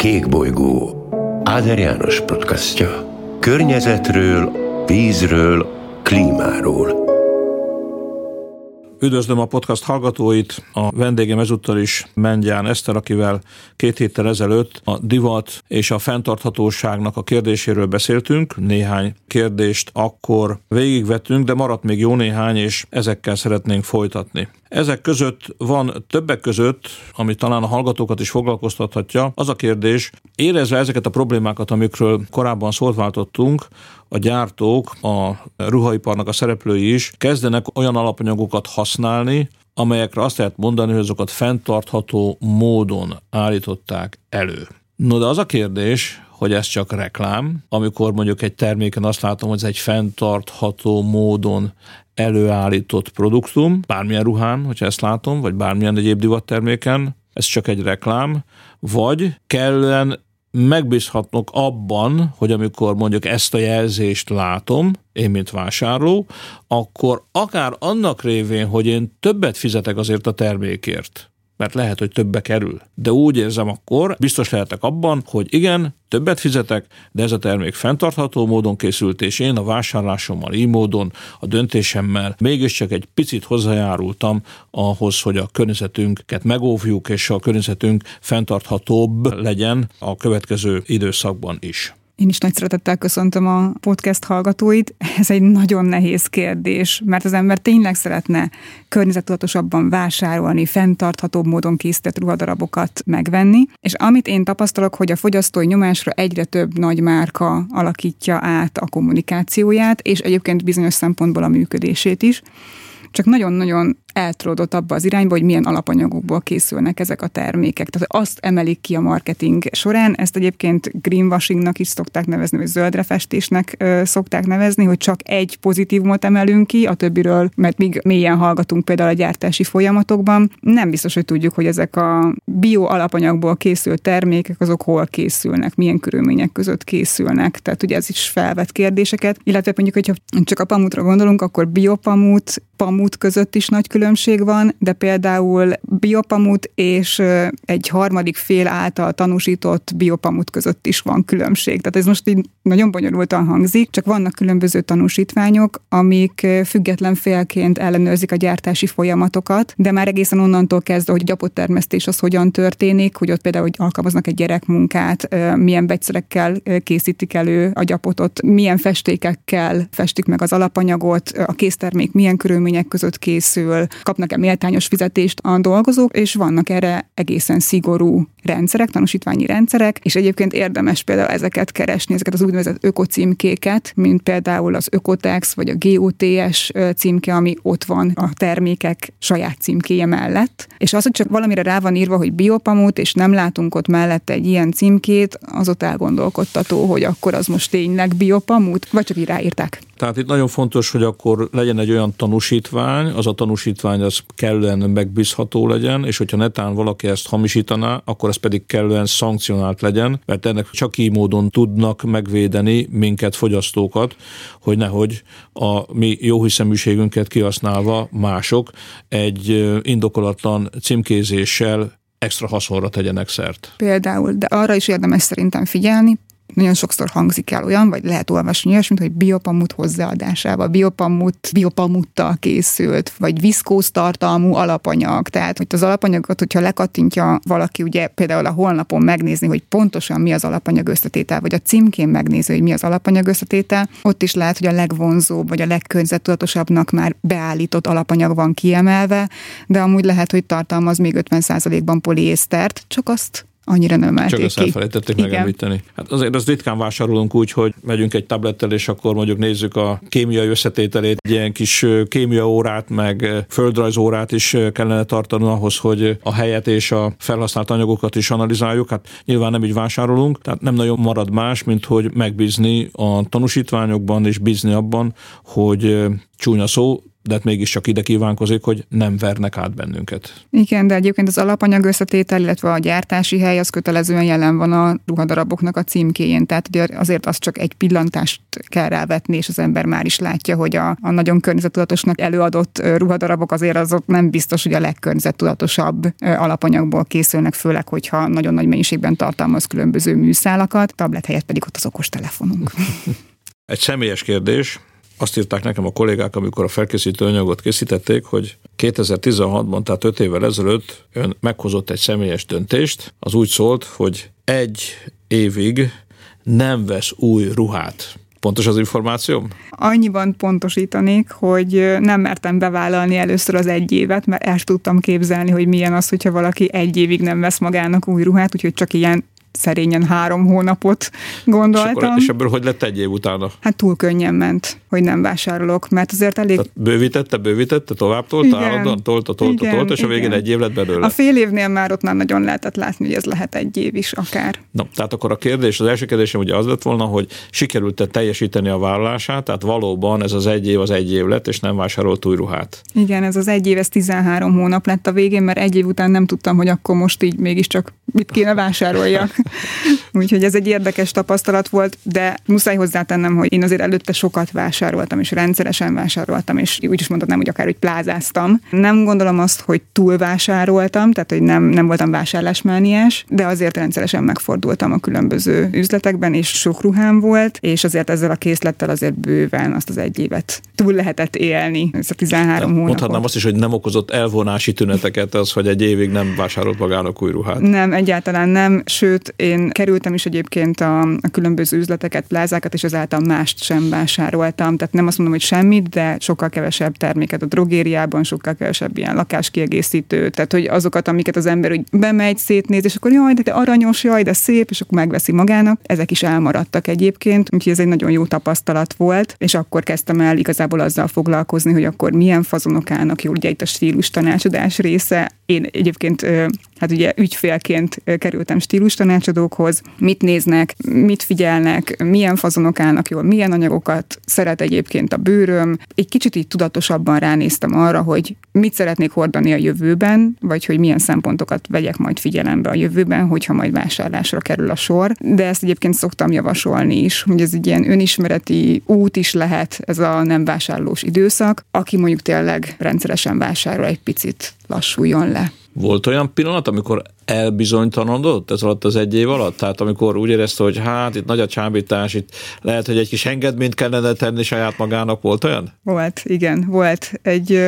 Kékbolygó Áder János podcastja. Környezetről, vízről, klímáról. Üdvözlöm a podcast hallgatóit, a vendégem ezúttal is Mengyán Eszter, akivel két héttel ezelőtt a divat és a fenntarthatóságnak a kérdéséről beszéltünk. Néhány kérdést akkor végigvettünk, de maradt még jó néhány, és ezekkel szeretnénk folytatni. Ezek között van többek között, ami talán a hallgatókat is foglalkoztathatja, az a kérdés, érezve ezeket a problémákat, amikről korábban szót váltottunk, a gyártók, a ruhaiparnak a szereplői is kezdenek olyan alapanyagokat használni, amelyekre azt lehet mondani, hogy azokat fenntartható módon állították elő. No, de az a kérdés, hogy ez csak reklám, amikor mondjuk egy terméken azt látom, hogy ez egy fenntartható módon előállított produktum, bármilyen ruhán, hogyha ezt látom, vagy bármilyen egyéb divatterméken, ez csak egy reklám, vagy kellően megbízhatnok abban, hogy amikor mondjuk ezt a jelzést látom, én mint vásárló, akkor akár annak révén, hogy én többet fizetek azért a termékért, mert lehet, hogy többe kerül. De úgy érzem akkor, biztos lehetek abban, hogy igen, többet fizetek, de ez a termék fenntartható módon készült, és én a vásárlásommal így módon, a döntésemmel mégiscsak egy picit hozzájárultam ahhoz, hogy a környezetünket megóvjuk, és a környezetünk fenntarthatóbb legyen a következő időszakban is. Én is nagy szeretettel köszöntöm a podcast hallgatóit. Ez egy nagyon nehéz kérdés, mert az ember tényleg szeretne környezetudatosabban vásárolni, fenntarthatóbb módon készített ruhadarabokat megvenni. És amit én tapasztalok, hogy a fogyasztói nyomásra egyre több nagy márka alakítja át a kommunikációját, és egyébként bizonyos szempontból a működését is csak nagyon-nagyon eltródott abba az irányba, hogy milyen alapanyagokból készülnek ezek a termékek. Tehát azt emelik ki a marketing során, ezt egyébként greenwashingnak is szokták nevezni, vagy zöldrefestésnek szokták nevezni, hogy csak egy pozitívumot emelünk ki, a többiről, mert még mélyen hallgatunk például a gyártási folyamatokban. Nem biztos, hogy tudjuk, hogy ezek a bio alapanyagból készült termékek, azok hol készülnek, milyen körülmények között készülnek. Tehát ugye ez is felvet kérdéseket, illetve mondjuk, hogyha csak a pamutra gondolunk, akkor biopamut, pamut között is nagy különbség van, de például biopamut és egy harmadik fél által tanúsított biopamut között is van különbség. Tehát ez most így nagyon bonyolultan hangzik, csak vannak különböző tanúsítványok, amik független félként ellenőrzik a gyártási folyamatokat, de már egészen onnantól kezdve, hogy gyapottermesztés az hogyan történik, hogy ott például hogy alkalmaznak egy gyerekmunkát, milyen vegyszerekkel készítik elő a gyapotot, milyen festékekkel festik meg az alapanyagot, a késztermék milyen körülmények között készül, kapnak-e méltányos fizetést a dolgozók, és vannak erre egészen szigorú rendszerek, tanúsítványi rendszerek, és egyébként érdemes például ezeket keresni, ezeket az úgynevezett ökocímkéket, mint például az Ökotex vagy a GOTS címke, ami ott van a termékek saját címkéje mellett. És az, hogy csak valamire rá van írva, hogy biopamut, és nem látunk ott mellette egy ilyen címkét, az ott elgondolkodtató, hogy akkor az most tényleg biopamut, vagy csak így ráírták. Tehát itt nagyon fontos, hogy akkor legyen egy olyan tanúsítvány, az a tanúsítvány az kellően megbízható legyen, és hogyha netán valaki ezt hamisítaná, akkor ez pedig kellően szankcionált legyen, mert ennek csak így módon tudnak megvédeni minket, fogyasztókat, hogy nehogy a mi jóhiszeműségünket kihasználva mások egy indokolatlan címkézéssel extra haszonra tegyenek szert. Például, de arra is érdemes szerintem figyelni, nagyon sokszor hangzik el olyan, vagy lehet olvasni olyasmit, hogy biopamut hozzáadásával, biopamut, biopamuttal készült, vagy viszkóz tartalmú alapanyag. Tehát, hogy az alapanyagot, hogyha lekattintja valaki, ugye például a holnapon megnézni, hogy pontosan mi az alapanyag összetétel, vagy a címkén megnézi, hogy mi az alapanyag összetétel, ott is lehet, hogy a legvonzóbb, vagy a legkörnyezettudatosabbnak már beállított alapanyag van kiemelve, de amúgy lehet, hogy tartalmaz még 50%-ban poliésztert, csak azt annyira nem emelték Csak ezt elfelejtették Igen. megemlíteni. Hát azért az ritkán vásárolunk úgy, hogy megyünk egy tablettel, és akkor mondjuk nézzük a kémiai összetételét, egy ilyen kis kémia órát, meg földrajzórát is kellene tartani ahhoz, hogy a helyet és a felhasznált anyagokat is analizáljuk. Hát nyilván nem így vásárolunk, tehát nem nagyon marad más, mint hogy megbízni a tanúsítványokban és bízni abban, hogy csúnya szó, de hát mégiscsak ide kívánkozik, hogy nem vernek át bennünket. Igen, de egyébként az alapanyag összetétel, illetve a gyártási hely az kötelezően jelen van a ruhadaraboknak a címkéjén, tehát ugye azért az csak egy pillantást kell rávetni, és az ember már is látja, hogy a, a nagyon környezetudatosnak előadott ruhadarabok azért azok nem biztos, hogy a legkörnyezettudatosabb alapanyagból készülnek, főleg, hogyha nagyon nagy mennyiségben tartalmaz különböző műszálakat, tablet helyett pedig ott az okos telefonunk. Egy személyes kérdés, azt írták nekem a kollégák, amikor a felkészítő anyagot készítették, hogy 2016-ban, tehát 5 évvel ezelőtt ön meghozott egy személyes döntést. Az úgy szólt, hogy egy évig nem vesz új ruhát. Pontos az információm? Annyiban pontosítanék, hogy nem mertem bevállalni először az egy évet, mert el tudtam képzelni, hogy milyen az, hogyha valaki egy évig nem vesz magának új ruhát, úgyhogy csak ilyen szerényen három hónapot gondoltam. És, akkor, és ebből hogy lett egy év utána? Hát túl könnyen ment, hogy nem vásárolok, mert azért elég... Tehát bővítette, bővítette, tovább tolta, állandóan tolta, tolta, igen, tolta, és igen. a végén egy év lett belőle. A fél évnél már ott már nagyon lehetett látni, hogy ez lehet egy év is akár. Na, tehát akkor a kérdés, az első kérdésem ugye az lett volna, hogy sikerült-e teljesíteni a vállalását, tehát valóban ez az egy év az egy év lett, és nem vásárolt új ruhát. Igen, ez az egy év, ez 13 hónap lett a végén, mert egy év után nem tudtam, hogy akkor most így mégiscsak mit kéne vásároljak. Úgyhogy ez egy érdekes tapasztalat volt, de muszáj hozzátennem, hogy én azért előtte sokat vásároltam, és rendszeresen vásároltam, és úgy is mondhatnám, hogy akár hogy plázáztam. Nem gondolom azt, hogy túl vásároltam, tehát hogy nem, nem voltam vásárlásmániás, de azért rendszeresen megfordultam a különböző üzletekben, és sok ruhám volt, és azért ezzel a készlettel azért bőven azt az egy évet túl lehetett élni, ez a 13 hónapot. Mondhatnám azt is, hogy nem okozott elvonási tüneteket az, hogy egy évig nem vásárolt magának új ruhát. Nem, egyáltalán nem, sőt, én kerültem is egyébként a, a különböző üzleteket, plázákat, és ezáltal mást sem vásároltam. Tehát nem azt mondom, hogy semmit, de sokkal kevesebb terméket a drogériában, sokkal kevesebb ilyen lakáskiegészítő, tehát hogy azokat, amiket az ember úgy bemegy, szétnéz, és akkor jaj, de aranyos, jaj, de szép, és akkor megveszi magának. Ezek is elmaradtak egyébként, úgyhogy ez egy nagyon jó tapasztalat volt, és akkor kezdtem el igazából azzal foglalkozni, hogy akkor milyen fazonok állnak jól, ugye itt a stílus tanácsadás része. Én egyébként hát ugye ügyfélként kerültem stílus tanácsadókhoz, mit néznek, mit figyelnek, milyen fazonok állnak jól, milyen anyagokat szeret egyébként a bőröm. Egy kicsit így tudatosabban ránéztem arra, hogy mit szeretnék hordani a jövőben, vagy hogy milyen szempontokat vegyek majd figyelembe a jövőben, hogyha majd vásárlásra kerül a sor. De ezt egyébként szoktam javasolni is, hogy ez egy ilyen önismereti út is lehet ez a nem vásárlós időszak, aki mondjuk tényleg rendszeresen vásárol, egy picit lassuljon le. Volt olyan pillanat, amikor elbizonytalanodott ez alatt az egy év alatt? Tehát amikor úgy érezte, hogy hát itt nagy a csábítás, itt lehet, hogy egy kis engedményt kellene tenni saját magának, volt olyan? Volt, igen, volt. Egy,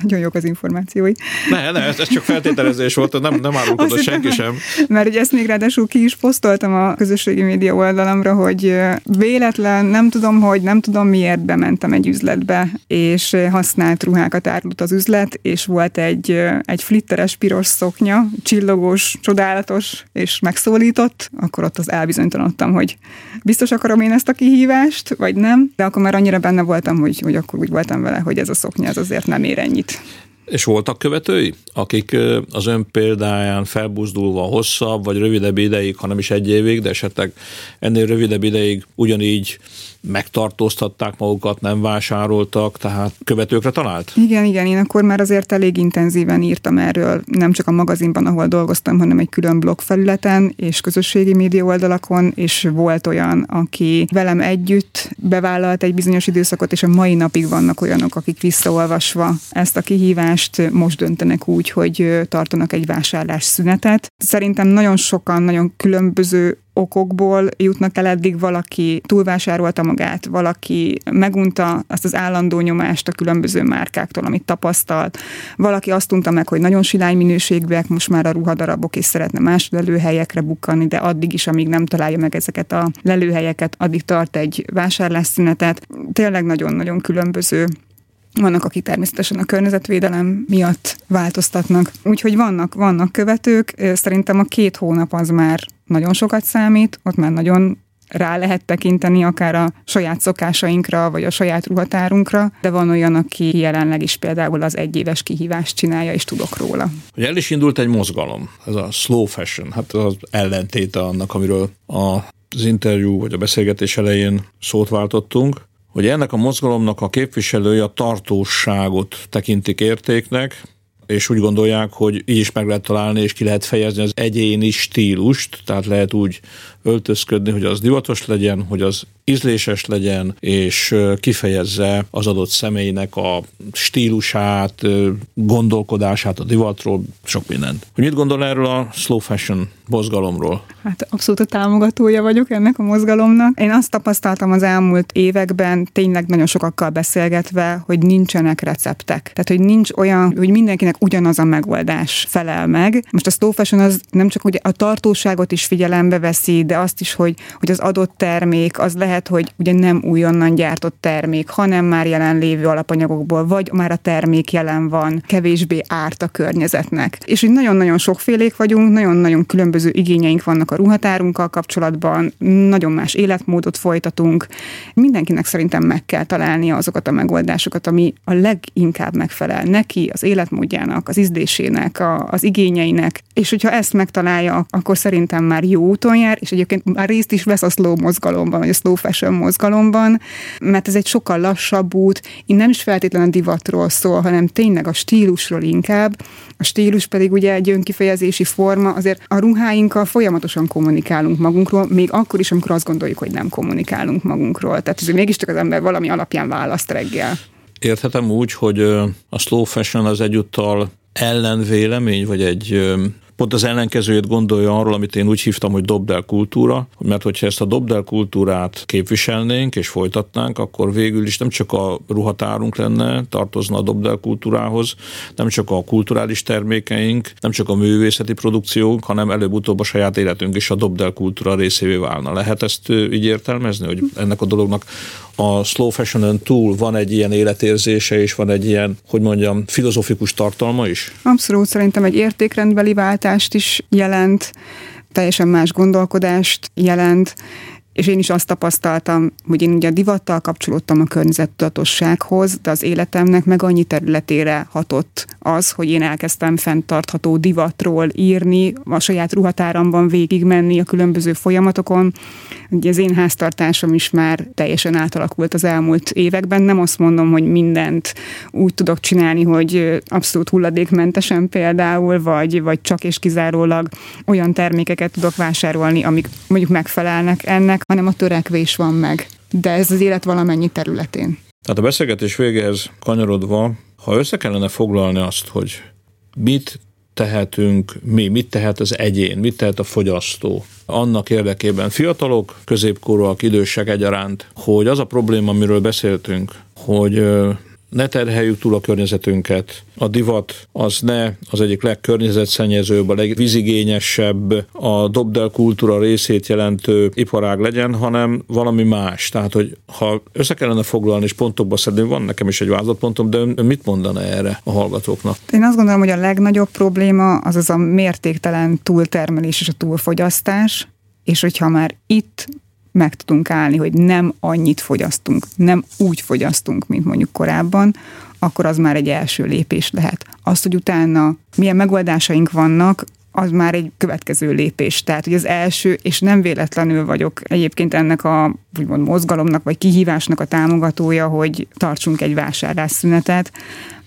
nagyon jók az információi. Ne, ne, ez, ez csak feltételezés volt, nem, nem árulkodott senki sem. Mert ugye ezt még ráadásul ki is posztoltam a közösségi média oldalamra, hogy véletlen, nem tudom, hogy nem tudom miért bementem egy üzletbe, és használt ruhákat árult az üzlet, és volt egy, egy flitteres piros szoknya, csillogós csodálatos, és megszólított, akkor ott az elbizonytalanodtam, hogy biztos akarom én ezt a kihívást, vagy nem, de akkor már annyira benne voltam, hogy, hogy akkor úgy voltam vele, hogy ez a szoknya ez azért nem ér ennyit. Right. És voltak követői, akik az ön példáján felbuzdulva hosszabb vagy rövidebb ideig, hanem is egy évig, de esetleg ennél rövidebb ideig ugyanígy megtartóztatták magukat, nem vásároltak, tehát követőkre talált? Igen, igen, én akkor már azért elég intenzíven írtam erről, nem csak a magazinban, ahol dolgoztam, hanem egy külön blog felületen és közösségi média oldalakon, és volt olyan, aki velem együtt bevállalt egy bizonyos időszakot, és a mai napig vannak olyanok, akik visszaolvasva ezt a kihívást most döntenek úgy, hogy tartanak egy vásárlás szünetet. Szerintem nagyon sokan, nagyon különböző okokból jutnak el eddig, valaki túlvásárolta magát, valaki megunta azt az állandó nyomást a különböző márkáktól, amit tapasztalt, valaki azt unta meg, hogy nagyon silány minőségűek most már a ruhadarabok, és szeretne más lelőhelyekre bukkanni, de addig is, amíg nem találja meg ezeket a lelőhelyeket, addig tart egy vásárlásszünetet. Tényleg nagyon-nagyon különböző vannak, akik természetesen a környezetvédelem miatt változtatnak. Úgyhogy vannak, vannak követők. Szerintem a két hónap az már nagyon sokat számít, ott már nagyon rá lehet tekinteni akár a saját szokásainkra, vagy a saját ruhatárunkra, de van olyan, aki jelenleg is például az egyéves kihívást csinálja, és tudok róla. Hogy el is indult egy mozgalom, ez a slow fashion, hát az ellentéte annak, amiről a az interjú vagy a beszélgetés elején szót váltottunk, hogy ennek a mozgalomnak a képviselője a tartóságot tekintik értéknek, és úgy gondolják, hogy így is meg lehet találni, és ki lehet fejezni az egyéni stílust, tehát lehet úgy öltözködni, hogy az divatos legyen, hogy az ízléses legyen, és kifejezze az adott személynek a stílusát, gondolkodását a divatról, sok mindent. Hogy mit gondol erről a slow fashion mozgalomról? Hát abszolút a támogatója vagyok ennek a mozgalomnak. Én azt tapasztaltam az elmúlt években, tényleg nagyon sokakkal beszélgetve, hogy nincsenek receptek. Tehát, hogy nincs olyan, hogy mindenkinek ugyanaz a megoldás felel meg. Most a slow fashion az nem csak ugye a tartóságot is figyelembe veszi, de azt is, hogy, hogy az adott termék az lehet, hogy ugye nem újonnan gyártott termék, hanem már jelenlévő alapanyagokból, vagy már a termék jelen van, kevésbé árt a környezetnek. És hogy nagyon-nagyon sokfélék vagyunk, nagyon-nagyon különböző igényeink vannak a ruhatárunkkal kapcsolatban, nagyon más életmódot folytatunk. Mindenkinek szerintem meg kell találnia azokat a megoldásokat, ami a leginkább megfelel neki, az életmódjának, az ízlésének, a, az igényeinek. És hogyha ezt megtalálja, akkor szerintem már jó úton jár, és egyébként már részt is vesz a slow mozgalomban, vagy a slow fashion mozgalomban, mert ez egy sokkal lassabb út, így nem is feltétlenül a divatról szól, hanem tényleg a stílusról inkább. A stílus pedig ugye egy önkifejezési forma, azért a ruháinkkal folyamatosan kommunikálunk magunkról, még akkor is, amikor azt gondoljuk, hogy nem kommunikálunk magunkról. Tehát ez mégiscsak az ember valami alapján választ reggel. Érthetem úgy, hogy a slow fashion az egyúttal ellenvélemény, vagy egy pont az ellenkezőjét gondolja arról, amit én úgy hívtam, hogy dobdel kultúra, mert hogyha ezt a dobdel kultúrát képviselnénk és folytatnánk, akkor végül is nem csak a ruhatárunk lenne, tartozna a dobdel kultúrához, nem csak a kulturális termékeink, nem csak a művészeti produkciónk, hanem előbb-utóbb a saját életünk is a dobdel kultúra részévé válna. Lehet ezt így értelmezni, hogy ennek a dolognak a slow fashion túl van egy ilyen életérzése, és van egy ilyen, hogy mondjam, filozofikus tartalma is? Abszolút, szerintem egy értékrendbeli váltást is jelent, teljesen más gondolkodást jelent, és én is azt tapasztaltam, hogy én ugye a divattal kapcsolódtam a környezettudatossághoz, de az életemnek meg annyi területére hatott az, hogy én elkezdtem fenntartható divatról írni, a saját ruhatáramban végigmenni a különböző folyamatokon. Ugye az én háztartásom is már teljesen átalakult az elmúlt években. Nem azt mondom, hogy mindent úgy tudok csinálni, hogy abszolút hulladékmentesen például, vagy, vagy csak és kizárólag olyan termékeket tudok vásárolni, amik mondjuk megfelelnek ennek, hanem a törekvés van meg. De ez az élet valamennyi területén. Tehát a beszélgetés végéhez kanyarodva, ha össze kellene foglalni azt, hogy mit tehetünk mi, mit tehet az egyén, mit tehet a fogyasztó, annak érdekében fiatalok, középkorúak, idősek egyaránt, hogy az a probléma, amiről beszéltünk, hogy ne terheljük túl a környezetünket. A divat az ne az egyik legkörnyezetszennyezőbb, a legvizigényesebb, a dobdel kultúra részét jelentő iparág legyen, hanem valami más. Tehát, hogy ha össze kellene foglalni és pontokba szedni, van nekem is egy vázlatpontom, de ön mit mondana erre a hallgatóknak? Én azt gondolom, hogy a legnagyobb probléma az az a mértéktelen túltermelés és a túlfogyasztás, és hogyha már itt meg tudunk állni, hogy nem annyit fogyasztunk, nem úgy fogyasztunk, mint mondjuk korábban, akkor az már egy első lépés lehet. Azt, hogy utána milyen megoldásaink vannak, az már egy következő lépés. Tehát, hogy az első, és nem véletlenül vagyok egyébként ennek a úgymond mozgalomnak, vagy kihívásnak a támogatója, hogy tartsunk egy vásárlásszünetet,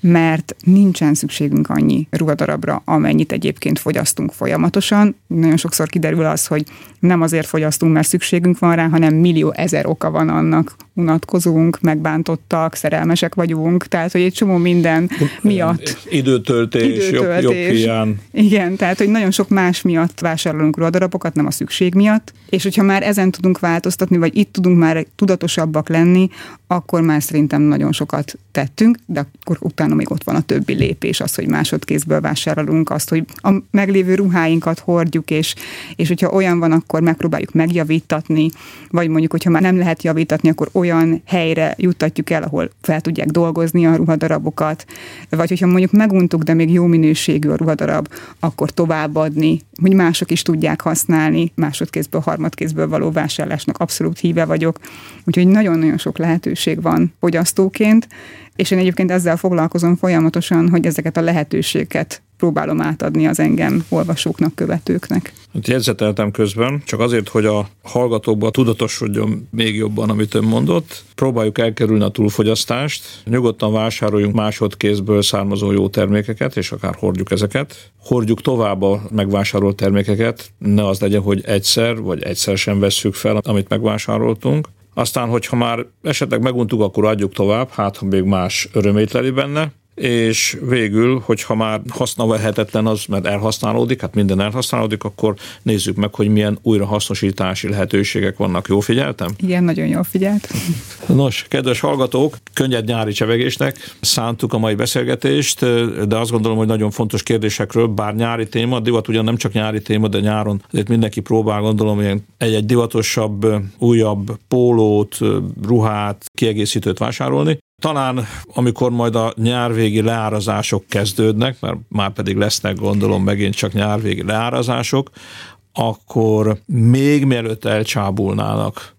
mert nincsen szükségünk annyi ruhadarabra, amennyit egyébként fogyasztunk folyamatosan. Nagyon sokszor kiderül az, hogy nem azért fogyasztunk, mert szükségünk van rá, hanem millió ezer oka van annak. Unatkozunk, megbántottak, szerelmesek vagyunk, tehát hogy egy csomó minden miatt. Időtöltés, Időtöltés. Jobb, jobb hiány. Igen, tehát hogy nagyon sok más miatt vásárolunk ruhadarabokat, nem a szükség miatt. És hogyha már ezen tudunk változtatni, vagy itt tudunk már tudatosabbak lenni, akkor már szerintem nagyon sokat tettünk, de akkor utána még ott van a többi lépés, az, hogy másodkézből vásárolunk, azt, hogy a meglévő ruháinkat hordjuk, és, és hogyha olyan van, akkor megpróbáljuk megjavítatni, vagy mondjuk, hogyha már nem lehet javítatni, akkor olyan helyre juttatjuk el, ahol fel tudják dolgozni a ruhadarabokat, vagy hogyha mondjuk meguntuk, de még jó minőségű a ruhadarab, akkor továbbadni, hogy mások is tudják használni, másodkézből, harmadkézből való vásárlásnak abszolút híve vagyok. Úgyhogy nagyon-nagyon sok lehetőség van fogyasztóként, és én egyébként ezzel foglalkozom folyamatosan, hogy ezeket a lehetőségeket próbálom átadni az engem olvasóknak, követőknek. Hát jegyzeteltem közben, csak azért, hogy a hallgatókba tudatosodjon még jobban, amit ön mondott. Próbáljuk elkerülni a túlfogyasztást, nyugodtan vásároljunk másodkézből származó jó termékeket, és akár hordjuk ezeket. Hordjuk tovább a megvásárolt termékeket, ne az legyen, hogy egyszer vagy egyszer sem vesszük fel, amit megvásároltunk. Aztán, hogyha már esetleg meguntuk, akkor adjuk tovább, hát ha még más örömét leli benne és végül, hogyha már használhatetlen az, mert elhasználódik, hát minden elhasználódik, akkor nézzük meg, hogy milyen újrahasznosítási lehetőségek vannak. Jó figyeltem? Igen, nagyon jól figyelt. Nos, kedves hallgatók, könnyed nyári csevegésnek szántuk a mai beszélgetést, de azt gondolom, hogy nagyon fontos kérdésekről, bár nyári téma, divat ugyan nem csak nyári téma, de nyáron azért mindenki próbál, gondolom, ilyen egy-egy divatosabb, újabb pólót, ruhát, kiegészítőt vásárolni. Talán amikor majd a nyárvégi leárazások kezdődnek, mert már pedig lesznek gondolom megint csak nyárvégi leárazások, akkor még mielőtt elcsábulnának,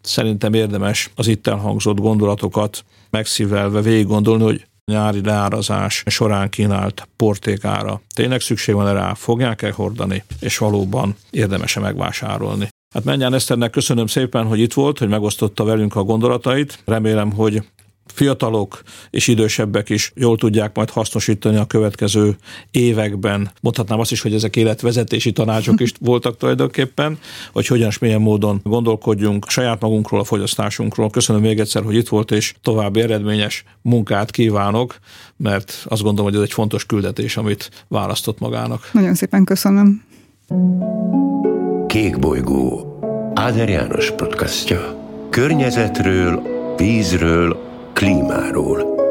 szerintem érdemes az itt elhangzott gondolatokat megszívelve végig gondolni, hogy nyári leárazás során kínált portékára tényleg szükség van rá, fogják-e hordani, és valóban érdemese megvásárolni. Hát Mennyán Eszternek köszönöm szépen, hogy itt volt, hogy megosztotta velünk a gondolatait. Remélem, hogy fiatalok és idősebbek is jól tudják majd hasznosítani a következő években. Mondhatnám azt is, hogy ezek életvezetési tanácsok is voltak tulajdonképpen, hogy hogyan és milyen módon gondolkodjunk saját magunkról, a fogyasztásunkról. Köszönöm még egyszer, hogy itt volt, és további eredményes munkát kívánok, mert azt gondolom, hogy ez egy fontos küldetés, amit választott magának. Nagyon szépen köszönöm. Kék bolygó. Áder János podcastja. Környezetről, vízről, klímáról